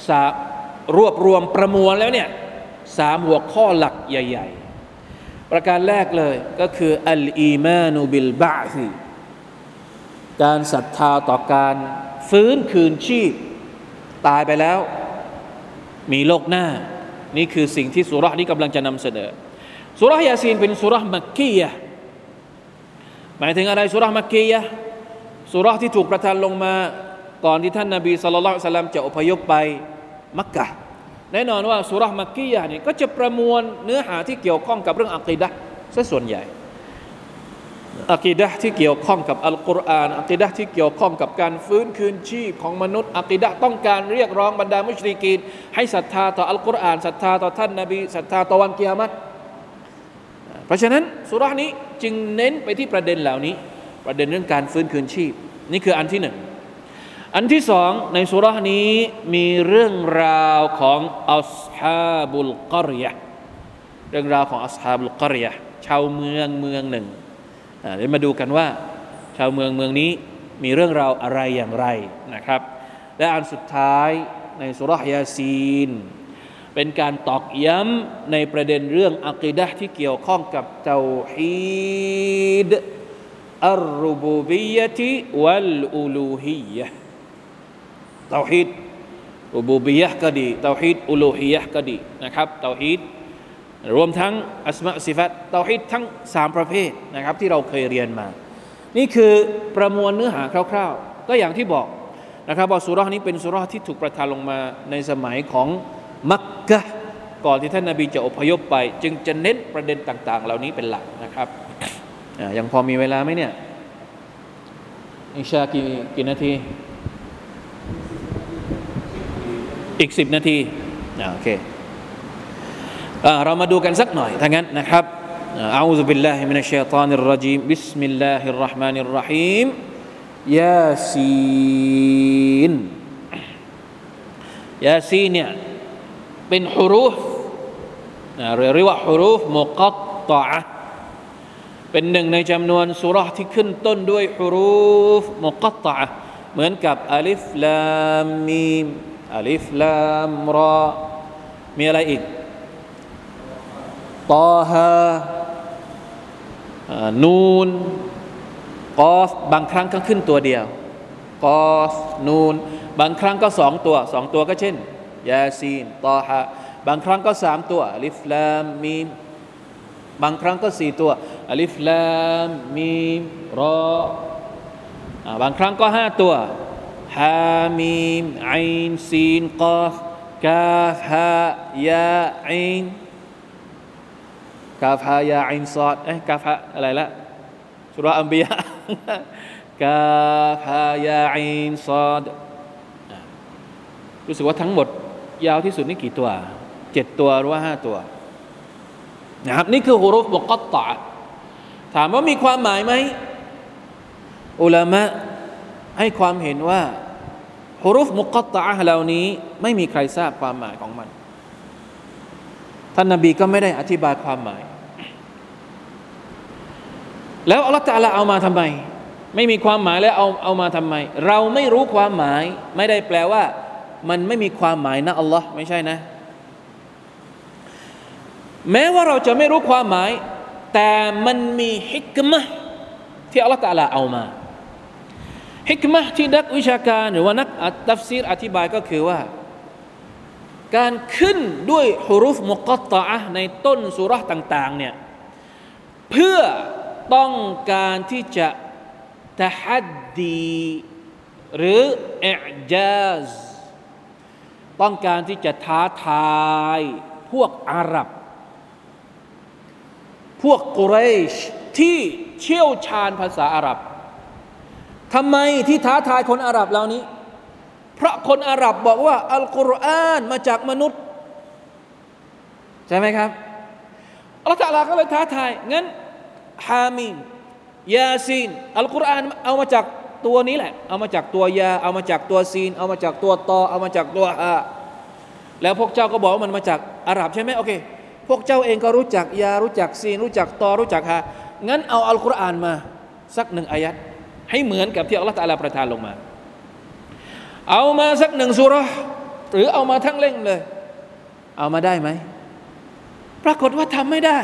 A: สารวบรวมประมวลแล้วเนี่ยสามหัวข้อหลักใหญ่ ๆ ประการแรกเลยก็คืออัลอีมานุบิลบาซีการศรัทธาต่อการฟื้นคืนชีพ ตายไปแล้ว มีโลกหน้า นี่คือสิ่งที่สุรานี้กำลังจะนำเสนอสุรายาซีนเป็นสุรมักกียะหมายถึงอะไรสุรมักกียะสุรที่ถูกประทานลงมา ก่อนที่ท่านนาบีสุลต่านจะอพยพไปมักกะ แน่นอนว่าสุรมักกียะนี่ก็จะประมวลเนื้อหาที่เกี่ยวข้องกับเรื่องอัคีดะซะส่วนใหญ่อักีดะที่เกี่ยวข้องกับอัลกุรอานอักีดะที่เกี่ยวข้องกับการฟื้นคืนชีพของมนุษย์อักีดะต้องการเรียกร้องบรรดามุชริกีนให้ศรัทธาต่ออัลกุรอานศรัทธาต่อท่านนบีศรัทธาต่อวันกิยามัตเพราะฉะนั้นสุรานี้จึงเน้นไปที่ประเด็นเหล่านี้ ประเด็นเรื่องการฟื้นคืนชีพ นี่คืออันที่หนึ่ง อันที่สองในสุรานี้มีเรื่องราวของอัสฮาบุลกอริยะเรื่องราวของอัสฮาบุลกอริยะชาวเมืองเมืองหนึ่งเดี๋ยวมาดูกันว่า ชาวเมืองเมืองนี้มีเรื่องราวอะไรอย่างไรนะครับ และอันสุดท้ายในสุรยาซีน เป็นการตอกย้ำในประเด็นเรื่องอักีดะที่เกี่ยวข้องกับเตาฮีดอัลรูบูบียะติวัลอูลูฮียะ เตาฮีดรูบูบียะก็ดีเตาฮีดอูลูฮียะก็ดีนะครับเตาฮีดรวมทั้งอัสมาสิฟัตเตาฮีดทั้งสามประเภทนะครับที่เราเคยเรียนมา นี่คือประมวลเนื้อหาคร่าว ๆ ก็อย่างที่บอกนะครับว่าสุรานี้เป็นสุราที่ถูกประทานลงมาในสมัยของมักกะก่อนที่ท่านนาบีจะอพยพไป จึงจะเน้นประเด็นต่าง ๆ เหล่านี้เป็นหลักนะครับยังพอมีเวลาไหมเนี่ยอิชากี่กี่นาที อีกสิบนาทีโอเคเรามาดูกันสักหน่อยถ้างั้นนะครับ أعوذ بالله من الشيطان الرجيم بسم الله الرحمن الرحيم ياسين ยาซีเนี่ยเป็นฮุรูฟเรียกว่าฮุรูฟมุกัตตะเป็นหนึ่งในจำนวนสุรษที่ขึ้นต้นด้วยฮุรูฟมุกัตตะเหมือนกับอัลิฟลามมีม อัลิฟลามรอ มีอะไรอีกطه ن قบางครั้งก็ขึ้นตัวเดียวق ن บางครั้งก็สองตัวสองตัวก็เช่นيس طهบางครั้งก็สามตัวالمบางครั้งก็สี่ตัวอลิฟลามมีมรอบางครั้งก็ห้าตัว ฮามีมไอน์ซีนกอฟกาฟฮายาอินกาฟฮายาอินซอดเอ๊ะกาฟฮะอะไรละสุราอัมบียะกาฟฮายาอินซอดรู้สึกว่าทั้งหมด ยาวที่สุดนี่กี่ตัวเจ็ดตัวหรือว่าห้าตัวนะครับนี่คือฮุรุฟบุกตตะถามว่ามีความหมายไหมอุลามะ ให้ความเห็นว่าฮุรุฟมุกตตะเหล่านี้ไม่มีใครทราบความหมายของมัน ท่านนาบีก็ไม่ได้อธิบายความหมาย แล้วอัลลอฮฺตะลาเอามาทำไม ไม่มีความหมายแล้วเอาเอามาทำไม เราไม่รู้ความหมาย ไม่ได้แปลว่า มันไม่มีความหมายนะอัลลอฮ์ไม่ใช่นะ แม้ว่าเราจะไม่รู้ความหมาย แต่มันมีฮิกมะที่อัลลอฮ์ตาลาเอามา ฮิกมะที่นักวิชาการหรือว่านักตัฟซีรอธิบายก็คือว่า การขึ้นด้วยฮุรุฟมุกตตะในต้นสุรษต่างๆเนี่ยเพื่อต้องการที่จะตะฮัดดีหรือเอจาซต้องการที่จะท้าทายพวกอาหรับ พวกกุเรชที่เชี่ยวชาญภาษาอาหรับ ทำไมที่ท้าทายคนอาหรับเหล่านี้ เพราะคนอาหรับบอกว่า อัลกุรอานมาจากมนุษย์ ใช่ไหมครับอัลลอฮฺก็เลยท้าทาย งั้นฮามีมยาซีนอัลกุรอานเอามาจากตัวนี้แหละ เอามาจากตัวยา เอามาจากตัวซีน เอามาจากตัวตอ เอามาจากตัวอาแล้วพวกเจ้าก็บอกว่ามันมาจากอาหรับใช่ไหมโอเค พวกเจ้าเองก็รู้จักยา รู้จักซีน รู้จักตอ รู้จักฮางั้นเอาอัลกุรอานมา สักหนึ่งอายัด ให้เหมือนกับที่อัลลอฮฺตาลาประทานลงมา เอามาสักหนึ่งสุรหรือเอามาทั้งเล่งเลย เอามาได้ไหม ปรากฏว่าทำไม่ได้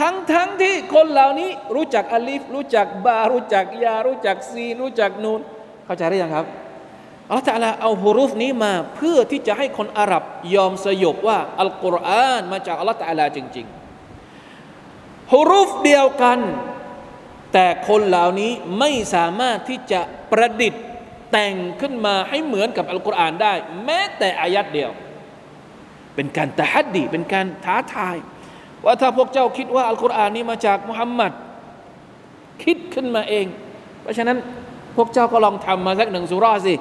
A: ทั้งทั้งที่คนเหล่านี้รู้จักอลิฟ รู้จักบา รู้จักยา รู้จักซี รู้จักนูน เข้าใจหรือยังครับอัลลอฮฺลาเอาฮุรุฟนี้มาเพื่อที่จะให้คนอาหรับยอมสยบว่าอัลกุรอานมาจากอัลลอฮฺลาจริง ๆฮุรุฟเดียวกัน แต่คนเหล่านี้ไม่สามารถที่จะประดิษฐ์แต่งขึ้นมาให้เหมือนกับอัลกุรอานได้ แม้แต่อายัดเดียว เป็นการตะฮัดดีเป็นการท้าทาย ว่าถ้าพวกเจ้าคิดว่าอัลกุรอานนี้มาจากมุฮัมมัดคิดขึ้นมาเอง เพราะฉะนั้นพวกเจ้าก็ลองทำมาสักหนึ่งสุราสิ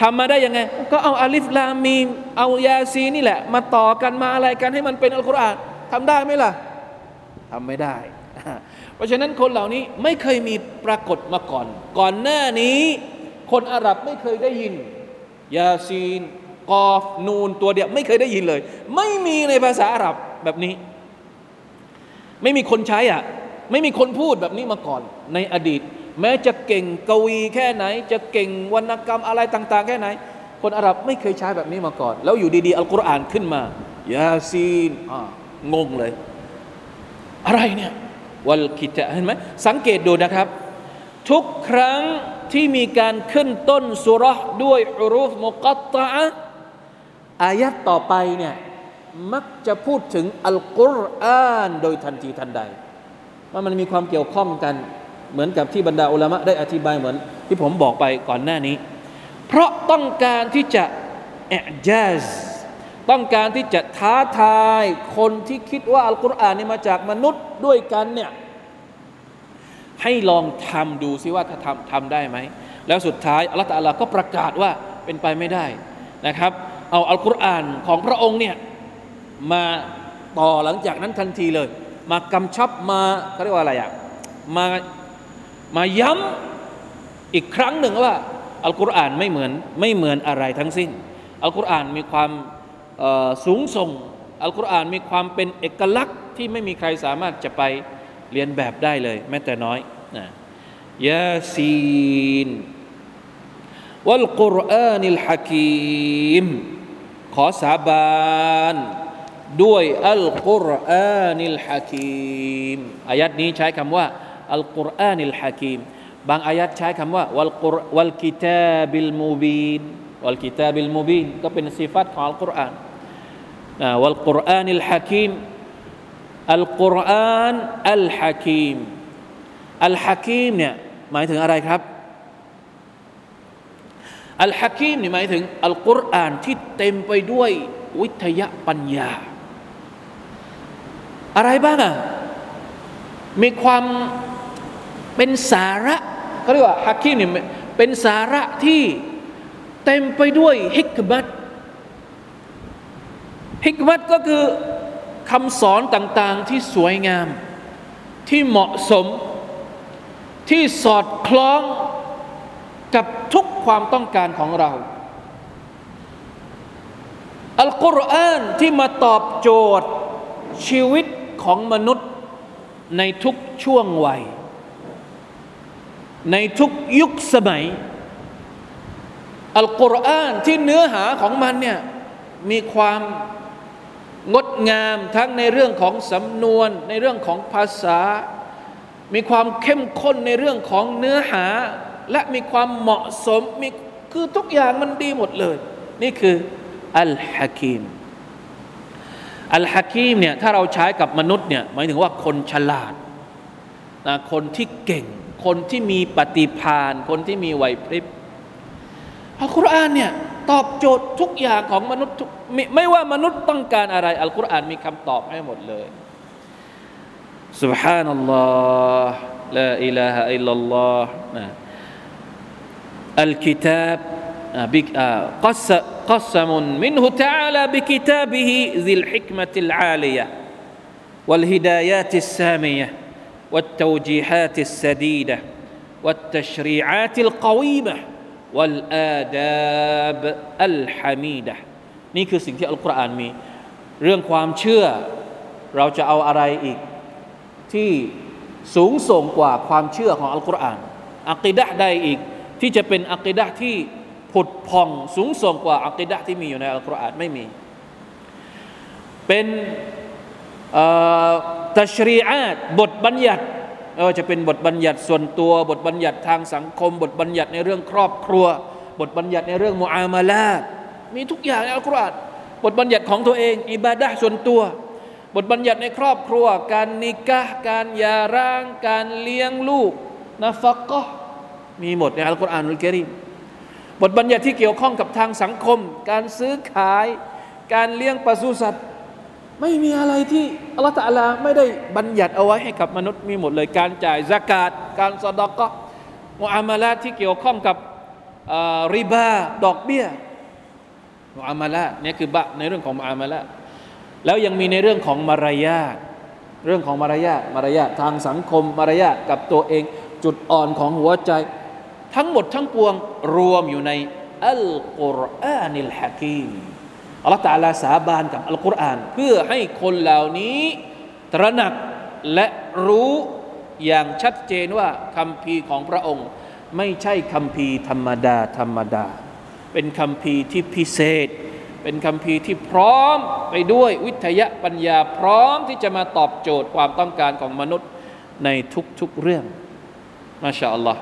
A: ทำมาได้ยังไง ก็เอาอาลิฟลามีมเอายาซีนี่แหละ มาต่อกันมาอะไรกันให้มันเป็นอัลกุรอานทำได้ไหมล่ะทำไม่ได้ ราะฉะนั้นคนเหล่านี้ไม่เคยมีปรากฏมาก่อน ก่อนหน้านี้ คนอาหรับไม่เคยได้ยิน ยาซีน กอฟ นูนตัวเดียวไม่เคยได้ยินเลย ไม่มีในภาษาอาหรับแบบนี้ ไม่มีคนใช้อะ ไม่มีคนพูดแบบนี้มาก่อน ในอดีต แม้จะเก่งกวีแค่ไหน จะเก่งวรรณกรรมอะไรต่าง ๆ แค่ไหน คนอาหรับไม่เคยใช้แบบนี้มาก่อน แล้วอยู่ดีๆอัลกุรอานขึ้นมายาซีนอ่างงเลย อะไรเนี่ย วัลกิตะเห็นไหมสังเกตดูนะครับ ทุกครั้งที่มีการขึ้นต้นสุรษด้วยอุรุฟมุกัตตะอายัดต่อไปเนี่ยมักจะพูดถึงอัลกุรอานโดยทันทีทันใด ว่ามันมีความเกี่ยวข้องกันเหมือนกับที่บรรดาอุลามะได้อธิบายเหมือนที่ผมบอกไปก่อนหน้านี้ เพราะต้องการที่จะเอจซ ต้องการที่จะท้าทายคนที่คิดว่าอัลกุรอานนี่มาจากมนุษย์ด้วยกันเนี่ยให้ลองทำดูซิว่าถ้าทำทำได้ไหม แล้วสุดท้ายอัลลอฮฺตาลาก็ประกาศว่าเป็นไปไม่ได้นะครับ เอาอัลกุรอานของพระองค์เนี่ยมาต่อหลังจากนั้นทันทีเลย มากำชับมาเขาเรียกว่าอะไรอะมามาย้ำอีกครั้งหนึ่งว่าอัลกุรอานไม่เหมือนไม่เหมือนอะไรทั้งสิ้นอัลกุรอานมีความ สูงส่งอัลกุรอานมีความเป็นเอกลักษณ์ที่ไม่มีใครสามารถจะไปเรียนแบบได้เลย แม้แต่น้อยนะยาซีนวัลกุรอานิลฮะกีมขอสาบานوالقرآن الحكيم อายัดนี้ใช้คำว่าالقرآن الحكيم บางอายัดใช้คำว่าوالقر والكتاب المبين والكتاب المبين ก็เป็นสิฟัตของอัลกุรอานوالقرآن الحكيم القرآن الحكيم الحكيم เนี่ยหมายถึงอะไรครับالحكيم นี่หมายถึงอัลกุรอานที่เต็มไปด้วยวิทยาปัญญา อะไรบ้างอะมีความเป็นสาระเขาเรียกว่าฮะกีมเนี่ยเป็นสาระที่ เต็มไปด้วยฮิกมัตฮิกมัตก็คือคำสอนต่างๆที่สวยงาม ที่เหมาะสม ที่สอดคล้องกับทุกความต้องการของเรา อัลกุรอานที่มาตอบโจทย์ชีวิตของมนุษย์ในทุกช่วงวัย ในทุกยุคสมัย อัลกุรอานที่เนื้อหาของมันเนี่ยมีความงดงามทั้งในเรื่องของสำนวน ในเรื่องของภาษา มีความเข้มข้นในเรื่องของเนื้อหา และมีความเหมาะสมมีคือทุกอย่างมันดีหมดเลย นี่คืออัลฮะกีมอัลฮะกีมเนี่ยถ้าเราใช้กับมนุษย์เนี่ยหมายถึงว่าคนฉลาดนะคนที่เก่ง คนที่มีปฏิภาณคนที่มีไหวพริบ อัลกุรอานเนี่ยตอบโจทย์ทุกอย่างของมนุษย์ไม่ไม่ว่ามนุษย์ต้องการอะไร อัลกุรอานมีคำตอบให้หมดเลย سبحان الله لا إله إلا الله الكتاب قسم منه تعالى بكتابه ذي الحكمة العالية والهدايات السامية والتوجيهات السديدة والتشريعات القويمة วัลอาดาบอัลฮามีดะนี่คือสิ่งที่อัลกุรอานมี เรื่องความเชื่อ เราจะเอาอะไรอีก ที่สูงส่งกว่าความเชื่อของอัลกุรอานอักิดะใดอีก ที่จะเป็นอักิดะที่ผุดพองสูงส่งกว่าอักิดะที่มีอยู่ในอัลกุรอานไม่มี เป็นตัชรีอาตบทบัญญัติ ไม่ว่าจะเป็นบทบัญญัติส่วนตัว บทบัญญัติทางสังคม บทบัญญัติในเรื่องครอบครัว บทบัญญัติในเรื่องมุอามาลามีทุกอย่างในอัลกุรอานบทบัญญัติของตัวเองอิบาดะส่วนตัว บทบัญญัติในครอบครัว การนิกะการยาร่าง การเลี้ยงลูกนาฟักก็มีหมดในอัลกุรอานอุลกิริมบทบัญญัติที่เกี่ยวข้องกับทางสังคม การซื้อขาย การเลี้ยงปศุสัตว์ ไม่มีอะไรที่อัลลอฮฺตะลาไม่ได้บัญญัติเอาไว้ให้กับมนุษย์มีหมดเลย การจ่ายสกาดการสอดก็มุอามาลาที่เกี่ยวข้องกับริบาดอกเบี้ยมุอามาลาเนี่ยคือบะในเรื่องของมุอามาลาแล้วยังมีในเรื่องของมารยาทเรื่องของมารยาทมารยาททางสังคมมารยาทกับตัวเองจุดอ่อนของหัวใจ ทั้งหมดทั้งปวงรวมอยู่ในอัลกุรอานิลฮะกีม อัลลอฮฺตาลาสาบานกับอัลกุรอาน เพื่อให้คนเหล่านี้ ตระหนักและรู้อย่างชัดเจนว่าคำพีของพระองค์ ไม่ใช่คำพีธรรมดา ธรรมดา เป็นคำพีที่พิเศษ เป็นคำพีที่พร้อมไปด้วยวิทยาปัญญาพร้อมที่จะมาตอบโจทย์ความต้องการของมนุษย์ในทุกๆเรื่องมาชาอัลลอฮ์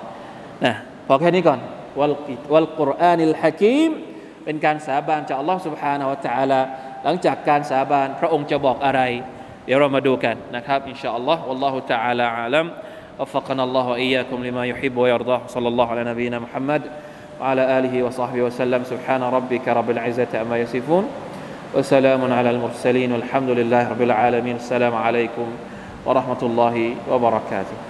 A: นะพอแค่นี้ก่อนวัลกิวัลกุรอานิลฮะกีม เป็นการสาบานจากอัลลอฮ์ سبحانه และ تعالى หลังจากการสาบานพระองค์จะบอกอะไร เดี๋ยวเรามาดูกันนะครับอินชาอัลลอฮ์ والله تعالى أعلم وفقنا الله وإياكم لما يحب ويرضاه صلى الله على نبينا محمد وعلى آله وصحبه وسلم سبحان ربك رب العزة أما يصفون وسلام على المرسلين والحمد لله رب العالمين السلام عليكم ورحمة الله وبركاته